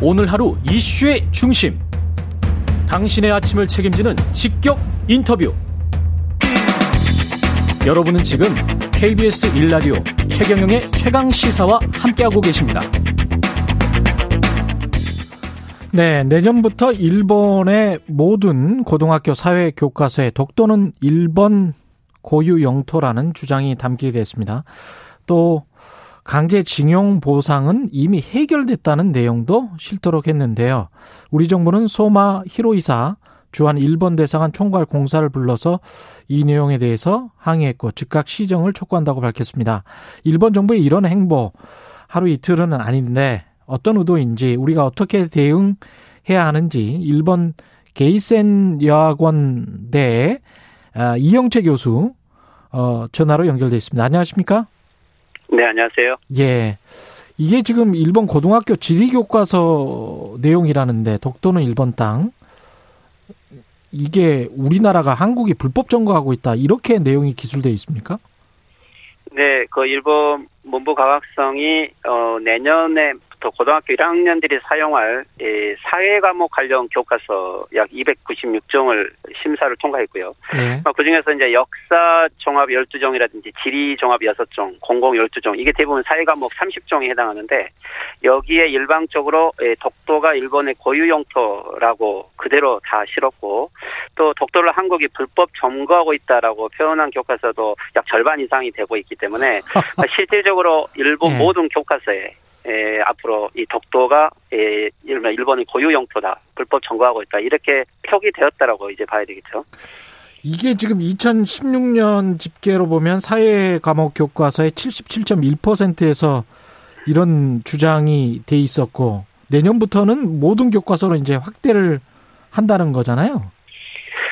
오늘 하루 이슈의 중심. 당신의 아침을 책임지는 직격 인터뷰. 여러분은 지금 KBS 일라디오 최경영의 최강 시사와 함께하고 계십니다. 네, 내년부터 일본의 모든 고등학교 사회 교과서에 독도는 일본 고유 영토라는 주장이 담기게 됐습니다. 또 강제징용 보상은 이미 해결됐다는 내용도 실도록 했는데요. 우리 정부는 소마 히로이사 주한 일본 대사관 총괄 공사를 불러서 이 내용에 대해서 항의했고 즉각 시정을 촉구한다고 밝혔습니다. 일본 정부의 이런 행보 하루 이틀은 아닌데 어떤 의도인지 우리가 어떻게 대응해야 하는지 일본 게이센 여학원대 아, 이영채 교수 어, 전화로 연결돼 있습니다. 안녕하십니까? 네, 안녕하세요. 예. 이게 지금 일본 고등학교 지리 교과서 내용이라는데 독도는 일본 땅 이게 우리나라가 한국이 불법 점거하고 있다 이렇게 내용이 기술돼 있습니까? 네, 그 일본 문부 과학성이 어, 내년에 또 고등학교 1학년들이 사용할 이 사회 과목 관련 교과서 약 296종을 심사를 통과했고요. 네. 그 중에서 이제 역사 종합 12종이라든지 지리 종합 6종, 공공 12종 이게 대부분 사회 과목 30종에 해당하는데 여기에 일방적으로 독도가 일본의 고유 영토라고 그대로 다 실었고 또 독도를 한국이 불법 점거하고 있다라고 표현한 교과서도 약 절반 이상이 되고 있기 때문에 실질적으로 일본 네. 모든 교과서에 에, 앞으로 이 독도가 에, 일본의 고유 영토다 불법 점거하고 있다 이렇게 표기되었다라고 이제 봐야 되겠죠. 이게 지금 2016년 집계로 보면 사회 과목 교과서의 77.1%에서 이런 주장이 돼 있었고 내년부터는 모든 교과서로 이제 확대를 한다는 거잖아요.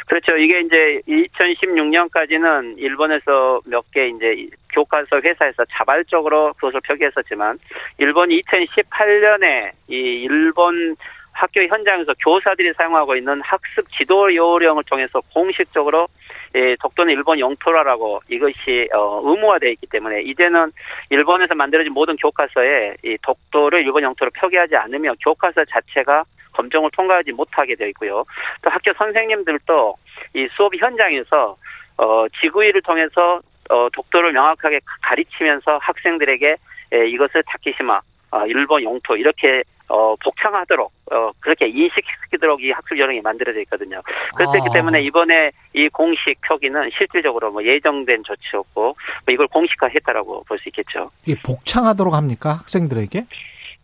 그렇죠. 이게 이제 2016년까지는 일본에서 몇 개 이제 교과서 회사에서 자발적으로 그것을 표기했었지만 일본이 2018년에 이 일본 학교 현장에서 교사들이 사용하고 있는 학습 지도 요령을 통해서 공식적으로 예, 독도는 일본 영토라라고 이것이 어, 의무화되어 있기 때문에 이제는 일본에서 만들어진 모든 교과서에 이 독도를 일본 영토로 표기하지 않으면 교과서 자체가 검정을 통과하지 못하게 되어 있고요. 또 학교 선생님들도 이 수업 현장에서 어, 지구위를 통해서 어, 독도를 명확하게 가르치면서 학생들에게 에, 이것을 다케시마 어, 일본 영토 이렇게 어, 복창하도록 어, 그렇게 인식시키도록 이 학습 요령이 만들어져 있거든요. 그렇기 아. 때문에 이번에 이 공식 표기는 실질적으로 뭐 예정된 조치였고 뭐 이걸 공식화했다라고 볼 수 있겠죠. 이게 복창하도록 합니까 학생들에게?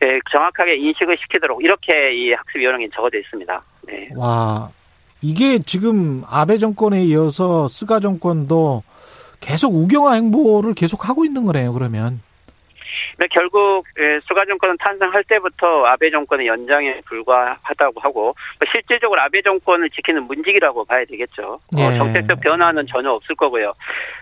예, 정확하게 인식을 시키도록 이렇게 이 학습 요령이 적어져 있습니다. 네. 와 이게 지금 아베 정권에 이어서 스가 정권도 계속 우경화 행보를 계속 하고 있는 거네요. 그러면 결국 예, 수가 정권은 탄생할 때부터 아베 정권의 연장에 불과하다고 하고 뭐 실질적으로 아베 정권을 지키는 문직이라고 봐야 되겠죠. 어, 예. 정책적 변화는 전혀 없을 거고요.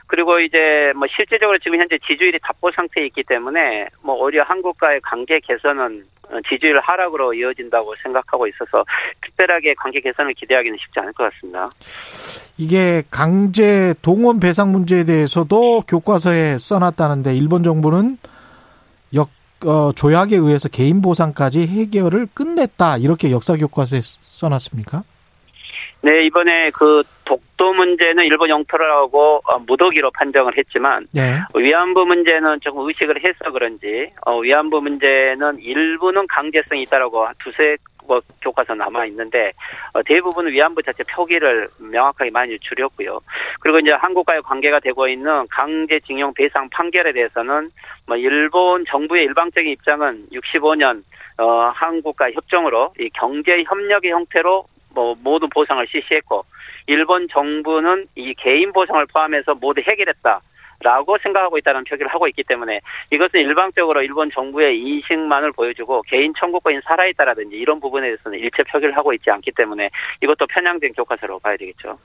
그리고 이제 뭐 실질적으로 지금 현재 지지율이 답보 상태에 있기 때문에 뭐 오히려 한국과의 관계 개선은 어, 지지율 하락으로 이어진다고 생각하고 있어서 특별하게 관계 개선을 기대하기는 쉽지 않을 것 같습니다. 이게 강제 동원 배상 문제에 대해서도 교과서에 써놨다는데 일본 정부는 역 어, 조약에 의해서 개인 보상까지 해결을 끝냈다 이렇게 역사 교과서에 써놨습니까? 네, 이번에 그 독도 문제는 일본 영토라고 어, 무더기로 판정을 했지만 네. 위안부 문제는 조금 의식을 해서 그런지 어, 위안부 문제는 일부는 강제성이 있다라고 두세 뭐 교과서 남아 있는데 어, 대부분 위안부 자체 표기를 명확하게 많이 줄였고요. 그리고 이제 한국과의 관계가 되고 있는 강제징용 배상 판결에 대해서는 뭐 일본 정부의 일방적인 입장은 65년 어, 한국과 협정으로 이 경제 협력의 형태로 뭐 모든 보상을 실시했고 일본 정부는 이 개인 보상을 포함해서 모두 해결했다. 라고 생각하고 있다는 표기를 하고 있기 때문에 이것은 일방적으로 일본 정부의 인식만을 보여주고 개인 청구권이 살아있다라든지 이런 부분에 대해서는 일체 표기를 하고 있지 않기 때문에 이것도 편향된 교과서로 봐야 되겠죠.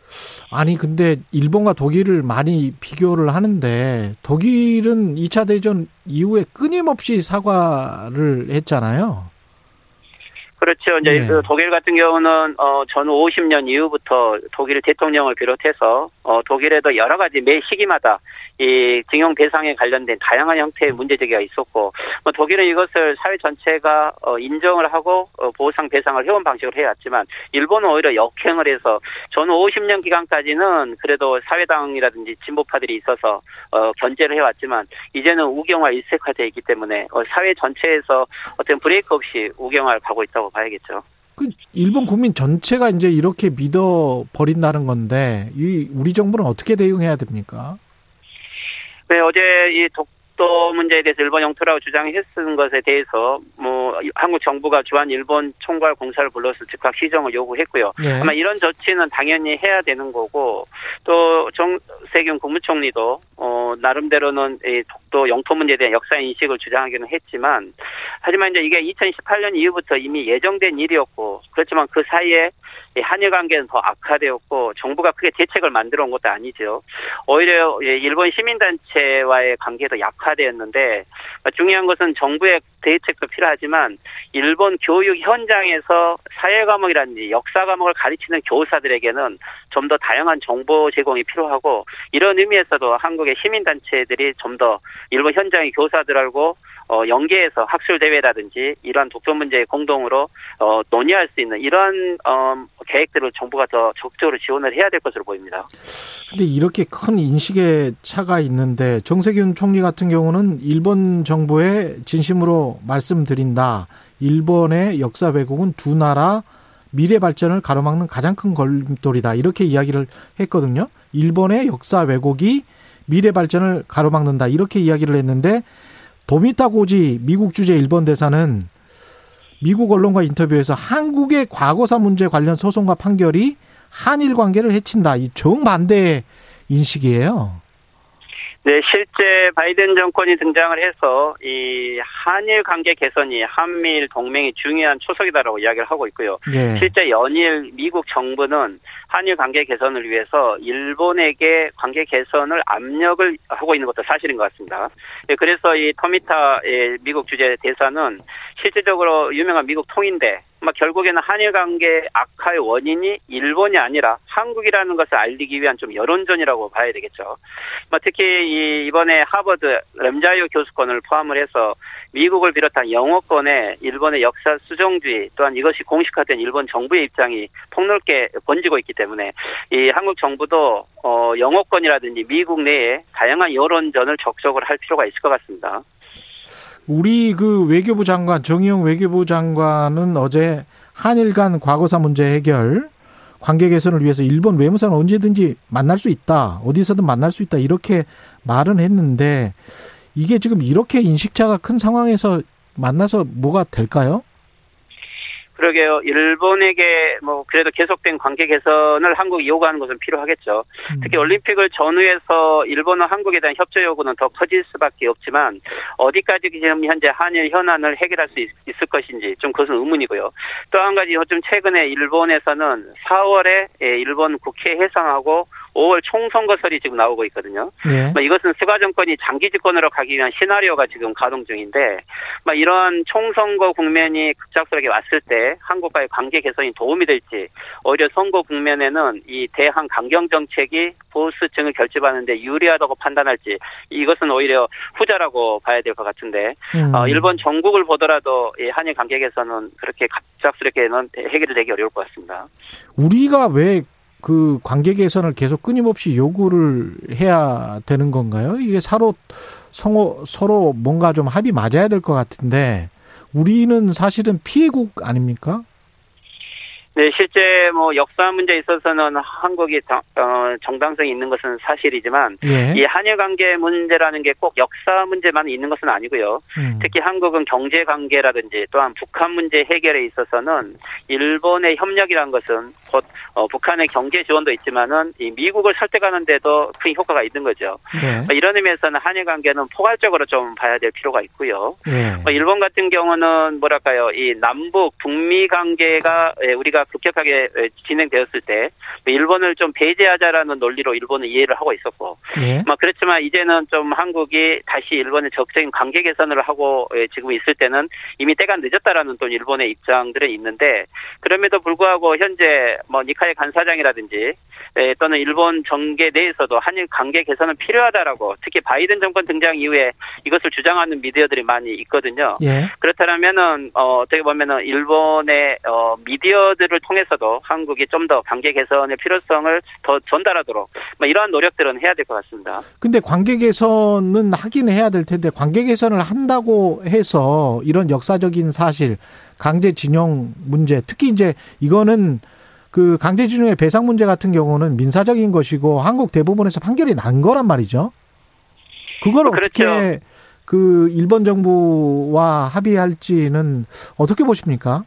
아니 근데 일본과 독일을 많이 비교를 하는데 독일은 2차 대전 이후에 끊임없이 사과를 했잖아요. 그렇죠. 이제 네. 그 독일 같은 경우는 어 전후 50년 이후부터 독일 대통령을 비롯해서 어 독일에도 여러 가지 매 시기마다 이 징용 배상에 관련된 다양한 형태의 문제 제기가 있었고 뭐 독일은 이것을 사회 전체가 어, 인정을 하고 어, 보상 배상을 해온 방식으로 해왔지만 일본은 오히려 역행을 해서 저는 50년 기간까지는 그래도 사회당이라든지 진보파들이 있어서 어, 견제를 해왔지만 이제는 우경화 일색화되어 있기 때문에 어, 사회 전체에서 어떤 브레이크 없이 우경화를 가고 있다고 봐야겠죠. 그 일본 국민 전체가 이제 이렇게 믿어 버린다는 건데 이 우리 정부는 어떻게 대응해야 됩니까? 네, 어제 이 독도 문제에 대해서 일본 영토라고 주장했는 것에 대해서 뭐 한국 정부가 주한 일본 총괄 공사를 불러서 즉각 시정을 요구했고요. 예. 아마 이런 조치는 당연히 해야 되는 거고 또 정세균 국무총리도 어 나름대로는 이 독 도 영토 문제에 대한 역사 인식을 주장하기는 했지만 하지만 이제 이게 2018년 이후부터 이미 예정된 일이었고 그렇지만 그 사이에 이 한일 관계는 더 악화되었고 정부가 크게 대책을 만들어 온 것도 아니죠. 오히려 일본 시민단체와의 관계도 약화되었는데 중요한 것은 정부의 대책도 필요하지만 일본 교육 현장에서 사회 과목이라든지 역사 과목을 가르치는 교사들에게는 좀 더 다양한 정보 제공이 필요하고 이런 의미에서도 한국의 시민단체들이 좀더 일본 현장의 교사들하고 어, 연계해서 학술 대회라든지 이러한 독도 문제에 공동으로 어, 논의할 수 있는 이런 어, 계획들을 정부가 더 적극적으로 지원을 해야 될 것으로 보입니다. 근데 이렇게 큰 인식의 차가 있는데 정세균 총리 같은 경우는 일본 정부에 진심으로 말씀드린다. 일본의 역사 왜곡은 두 나라 미래 발전을 가로막는 가장 큰 걸림돌이다. 이렇게 이야기를 했거든요. 일본의 역사 왜곡이 미래 발전을 가로막는다. 이렇게 이야기를 했는데 도미타 고지 미국 주재 일본 대사는 미국 언론과 인터뷰에서 한국의 과거사 문제 관련 소송과 판결이 한일 관계를 해친다. 이 정반대의 인식이에요. 네, 실제 바이든 정권이 등장을 해서 이 한일 관계 개선이 한미일 동맹이 중요한 초석이다라고 이야기를 하고 있고요. 예. 실제 연일 미국 정부는 한일 관계 개선을 위해서 일본에게 관계 개선을 압력을 하고 있는 것도 사실인 것 같습니다. 예, 그래서 이 토미타 미국 주재 대사는 실질적으로 유명한 미국 통인데 막 결국에는 한일 관계 악화의 원인이 일본이 아니라 한국이라는 것을 알리기 위한 좀 여론전이라고 봐야 되겠죠. 특히 이 이번에 하버드 램자이오 교수권을 포함을 해서 미국을 비롯한 영어권에 일본의 역사 수정주의 또한 이것이 공식화된 일본 정부의 입장이 폭넓게 번지고 있기 때문에 이 한국 정부도 어 영어권이라든지 미국 내에 다양한 여론전을 적극적으로 할 필요가 있을 것 같습니다. 우리 그 외교부 장관 정의용 외교부 장관은 어제 한일 간 과거사 문제 해결 관계 개선을 위해서 일본 외무상을 언제든지 만날 수 있다. 어디서든 만날 수 있다. 이렇게 말은 했는데 이게 지금 이렇게 인식차가 큰 상황에서 만나서 뭐가 될까요? 그러게요. 일본에게 뭐 그래도 계속된 관계 개선을 한국이 요구하는 것은 필요하겠죠. 특히 올림픽을 전후해서 일본과 한국에 대한 협조 요구는 더 커질 수밖에 없지만 어디까지 지금 현재 한일 현안을 해결할 수 있, 을 것인지 좀 그것은 의문이고요. 또 한 가지 좀 최근에 일본에서는 4월에 일본 국회 해상하고 5월 총선거설이 지금 나오고 있거든요. 네. 이것은 스가 정권이 장기 집권으로 가기 위한 시나리오가 지금 가동 중인데 이런 총선거 국면이 급작스럽게 왔을 때 한국과의 관계 개선이 도움이 될지 오히려 선거 국면에는 이 대한 강경 정책이 보수층을 결집하는데 유리하다고 판단할지 이것은 오히려 후자라고 봐야 될 것 같은데 음. 어, 일본 전국을 보더라도 이 한일 관계 개선은 그렇게 갑작스럽게는 해결되기 어려울 것 같습니다. 우리가 왜 그 관계 개선을 계속 끊임없이 요구를 해야 되는 건가요? 이게 서로 서로 서로 뭔가 좀 합의 맞아야 될 것 같은데 우리는 사실은 피해국 아닙니까? 네, 실제 뭐 역사 문제에 있어서는 한국이 어, 정당성이 있는 것은 사실이지만 예. 이 한일 관계 문제라는 게 꼭 역사 문제만 있는 것은 아니고요. 음. 특히 한국은 경제 관계라든지 또한 북한 문제 해결에 있어서는 일본의 협력이란 것은 곧 어, 북한의 경제 지원도 있지만은 이 미국을 설득하는 데도 큰 효과가 있는 거죠. 예. 이런 의미에서는 한일 관계는 포괄적으로 좀 봐야 될 필요가 있고요. 예. 뭐 일본 같은 경우는 뭐랄까요, 이 남북 북미 관계가 예, 우리가 전쟁이 급격하게 진행되었을 때 일본을 좀 배제하자라는 논리로 일본은 이해를 하고 있었고, 예. 뭐 그렇지만 이제는 좀 한국이 다시 일본의 적극적인 관계 개선을 하고 지금 있을 때는 이미 때가 늦었다라는 또 일본의 입장들은 있는데 그럼에도 불구하고 현재 뭐 니카이 간사장이라든지 또는 일본 정계 내에서도 한일 관계 개선은 필요하다라고 특히 바이든 정권 등장 이후에 이것을 주장하는 미디어들이 많이 있거든요. 예. 그렇다면은 어, 어떻게 보면은 일본의 어, 미디어들 을 통해서도 한국이 좀 더 관계 개선의 필요성을 더 전달하도록 뭐 이러한 노력들은 해야 될 것 같습니다. 근데 관계 개선은 하긴 해야 될 텐데 관계 개선을 한다고 해서 이런 역사적인 사실 강제징용 문제 특히 이제 이거는 그 강제징용의 배상 문제 같은 경우는 민사적인 것이고 한국 대부분에서 판결이 난 거란 말이죠. 그걸 그렇죠. 어떻게 그 일본 정부와 합의할지는 어떻게 보십니까?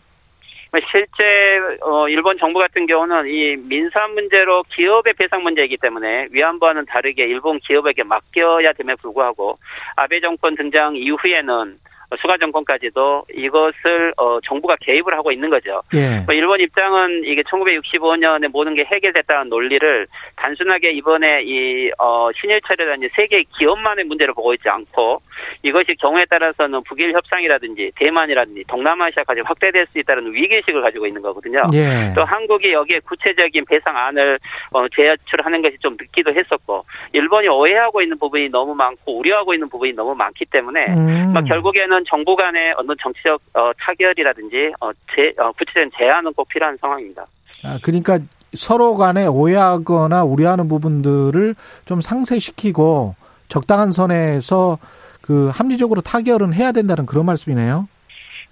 실제 어 일본 정부 같은 경우는 이 민사 문제로 기업의 배상 문제이기 때문에 위안부와는 다르게 일본 기업에게 맡겨야 됨에 불구하고 아베 정권 등장 이후에는 수가 정권까지도 이것을 어, 정부가 개입을 하고 있는 거죠. 예. 뭐 일본 입장은 이게 1965년에 모든 게 해결됐다는 논리를 단순하게 이번에 이 어, 신일철이라든지 세계 기업만의 문제를 보고 있지 않고 이것이 경우에 따라서는 북일 협상이라든지 대만이라든지 동남아시아까지 확대될 수 있다는 위기의식을 가지고 있는 거거든요. 예. 또 한국이 여기에 구체적인 배상안을 어, 제출하는 것이 좀 늦기도 했었고 일본이 오해하고 있는 부분이 너무 많고 우려하고 있는 부분이 너무 많기 때문에 음. 뭐 결국에는 정부 간의 어떤 정치적 어, 타결이라든지 어, 제, 어, 구체적인 제안은 꼭 필요한 상황입니다. 아, 그러니까 서로 간에 오해하거나 우려하는 부분들을 좀 상쇄시키고 적당한 선에서 그 합리적으로 타결은 해야 된다는 그런 말씀이네요.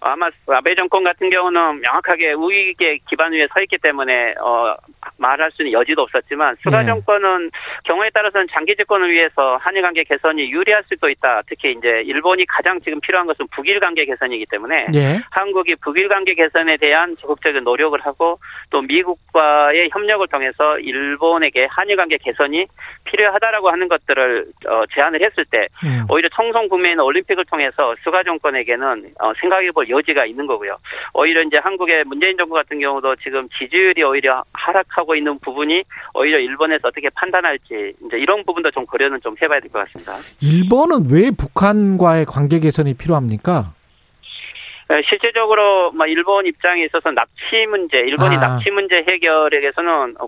아마 아베 정권 같은 경우는 명확하게 우익의 기반 위에 서 있기 때문에 어 말할 수 있는 여지도 없었지만 수가 네. 정권은 경우에 따라서는 장기 집권을 위해서 한일 관계 개선이 유리할 수도 있다. 특히 이제 일본이 가장 지금 필요한 것은 북일 관계 개선이기 때문에 네. 한국이 북일 관계 개선에 대한 적극적인 노력을 하고 또 미국과의 협력을 통해서 일본에게 한일 관계 개선이 필요하다라고 하는 것들을 어 제안을 했을 때 음. 오히려 청송 국면인 올림픽을 통해서 수가 정권에게는 어 생각해볼 여지가 있는 거고요. 오히려 이제 한국의 문재인 정부 같은 경우도 지금 지지율이 오히려 하락하고 있는 부분이 오히려 일본에서 어떻게 판단할지 이제 이런 부분도 좀 고려는 좀 해봐야 될 것 같습니다. 일본은 왜 북한과의 관계 개선이 필요합니까? 네, 실제적으로 뭐 일본 입장에 있어서 납치 문제, 일본이 아. 납치 문제 해결에 대해서는 어,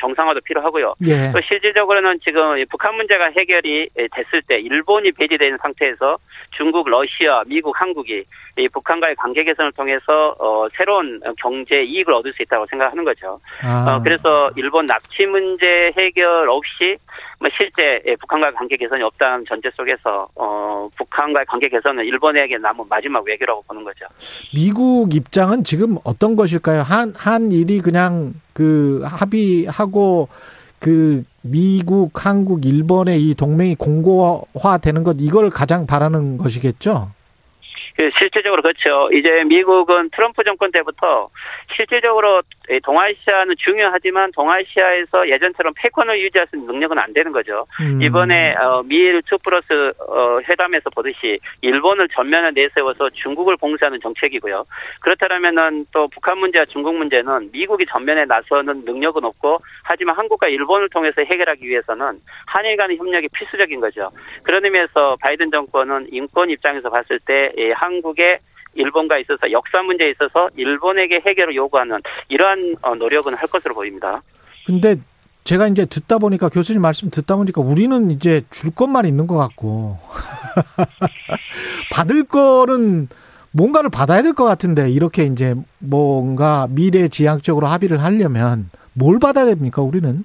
정상화도 필요하고요. 예. 또 실질적으로는 지금 북한 문제가 해결이 됐을 때 일본이 배제된 상태에서 중국, 러시아, 미국, 한국이 이 북한과의 관계 개선을 통해서 어, 새로운 경제 이익을 얻을 수 있다고 생각하는 거죠. 아. 어, 그래서 일본 납치 문제 해결 없이 뭐 실제 북한과의 관계 개선이 없다는 전제 속에서 어, 북한과의 관계 개선은 일본에게 남은 마지막 외교라고 보는 거죠. 미국 입장은 지금 어떤 것일까요? 한 한 일이 그냥 그 합의하고 그 미국, 한국, 일본의 이 동맹이 공고화되는 것 이걸 가장 바라는 것이겠죠. 그 실질적으로 그렇죠. 이제 미국은 트럼프 정권 때부터 실질적으로 동아시아는 중요하지만 동아시아에서 예전처럼 패권을 유지할 수 있는 능력은 안 되는 거죠. 음. 이번에 어, 미일 two plus two 회담에서 보듯이 일본을 전면에 내세워서 중국을 봉쇄하는 정책이고요. 그렇다면은 또 북한 문제와 중국 문제는 미국이 전면에 나서는 능력은 없고 하지만 한국과 일본을 통해서 해결하기 위해서는 한일 간의 협력이 필수적인 거죠. 그런 의미에서 바이든 정권은 인권 입장에서 봤을 때 한국의 일본과 있어서 역사 문제에 있어서 일본에게 해결을 요구하는 이러한 어, 노력은 할 것으로 보입니다. 근데 제가 이제 듣다 보니까 교수님 말씀 듣다 보니까 우리는 이제 줄 것만 있는 것 같고 받을 거는 뭔가를 받아야 될 것 같은데 이렇게 이제 뭔가 미래 지향적으로 합의를 하려면 뭘 받아야 됩니까 우리는?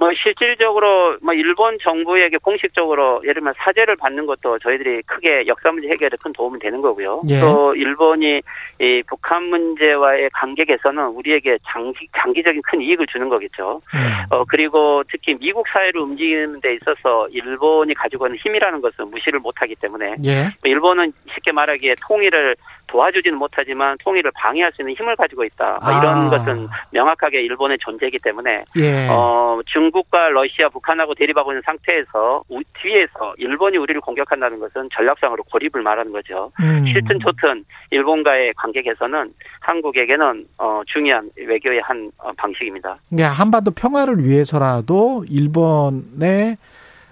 뭐 실질적으로 뭐 일본 정부에게 공식적으로 예를 들면 사죄를 받는 것도 저희들이 크게 역사 문제 해결에 큰 도움이 되는 거고요. 예. 또 일본이 이 북한 문제와의 관계 개선은 우리에게 장기 장기적인 큰 이익을 주는 거겠죠. 음. 어 그리고 특히 미국 사회를 움직이는 데 있어서 일본이 가지고 있는 힘이라는 것은 무시를 못하기 때문에 예. 일본은 쉽게 말하기에 통일을 도와주지는 못하지만 통일을 방해할 수 있는 힘을 가지고 있다. 뭐 이런 아. 것은 명확하게 일본의 존재이기 때문에 예. 어, 중국과 러시아, 북한하고 대립하고 있는 상태에서 우- 뒤에서 일본이 우리를 공격한다는 것은 전략상으로 고립을 말하는 거죠. 음. 실튼 좋든 일본과의 관계 개선은 한국에게는 어, 중요한 외교의 한 어, 방식입니다. 예, 한반도 평화를 위해서라도 일본의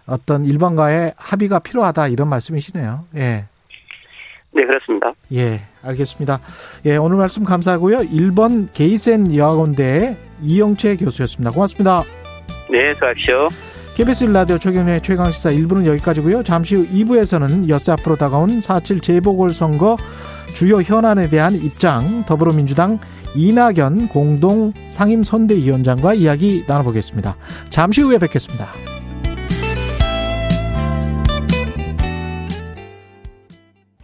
어떤 일본과의 합의가 필요하다 이런 말씀이시네요. 예. 네, 그렇습니다. 예, 알겠습니다. 예, 오늘 말씀 감사하고요. 일본 게이센 여학원대의 이영채 교수였습니다. 고맙습니다. 네, 수고하십시오. KBS 라디오 최경련의 최강시사 1부는 여기까지고요. 잠시 후 2부에서는 엿새 앞으로 다가온 4.7 재보궐선거 주요 현안에 대한 입장 더불어민주당 이낙연 공동 상임선대위원장과 이야기 나눠보겠습니다. 잠시 후에 뵙겠습니다.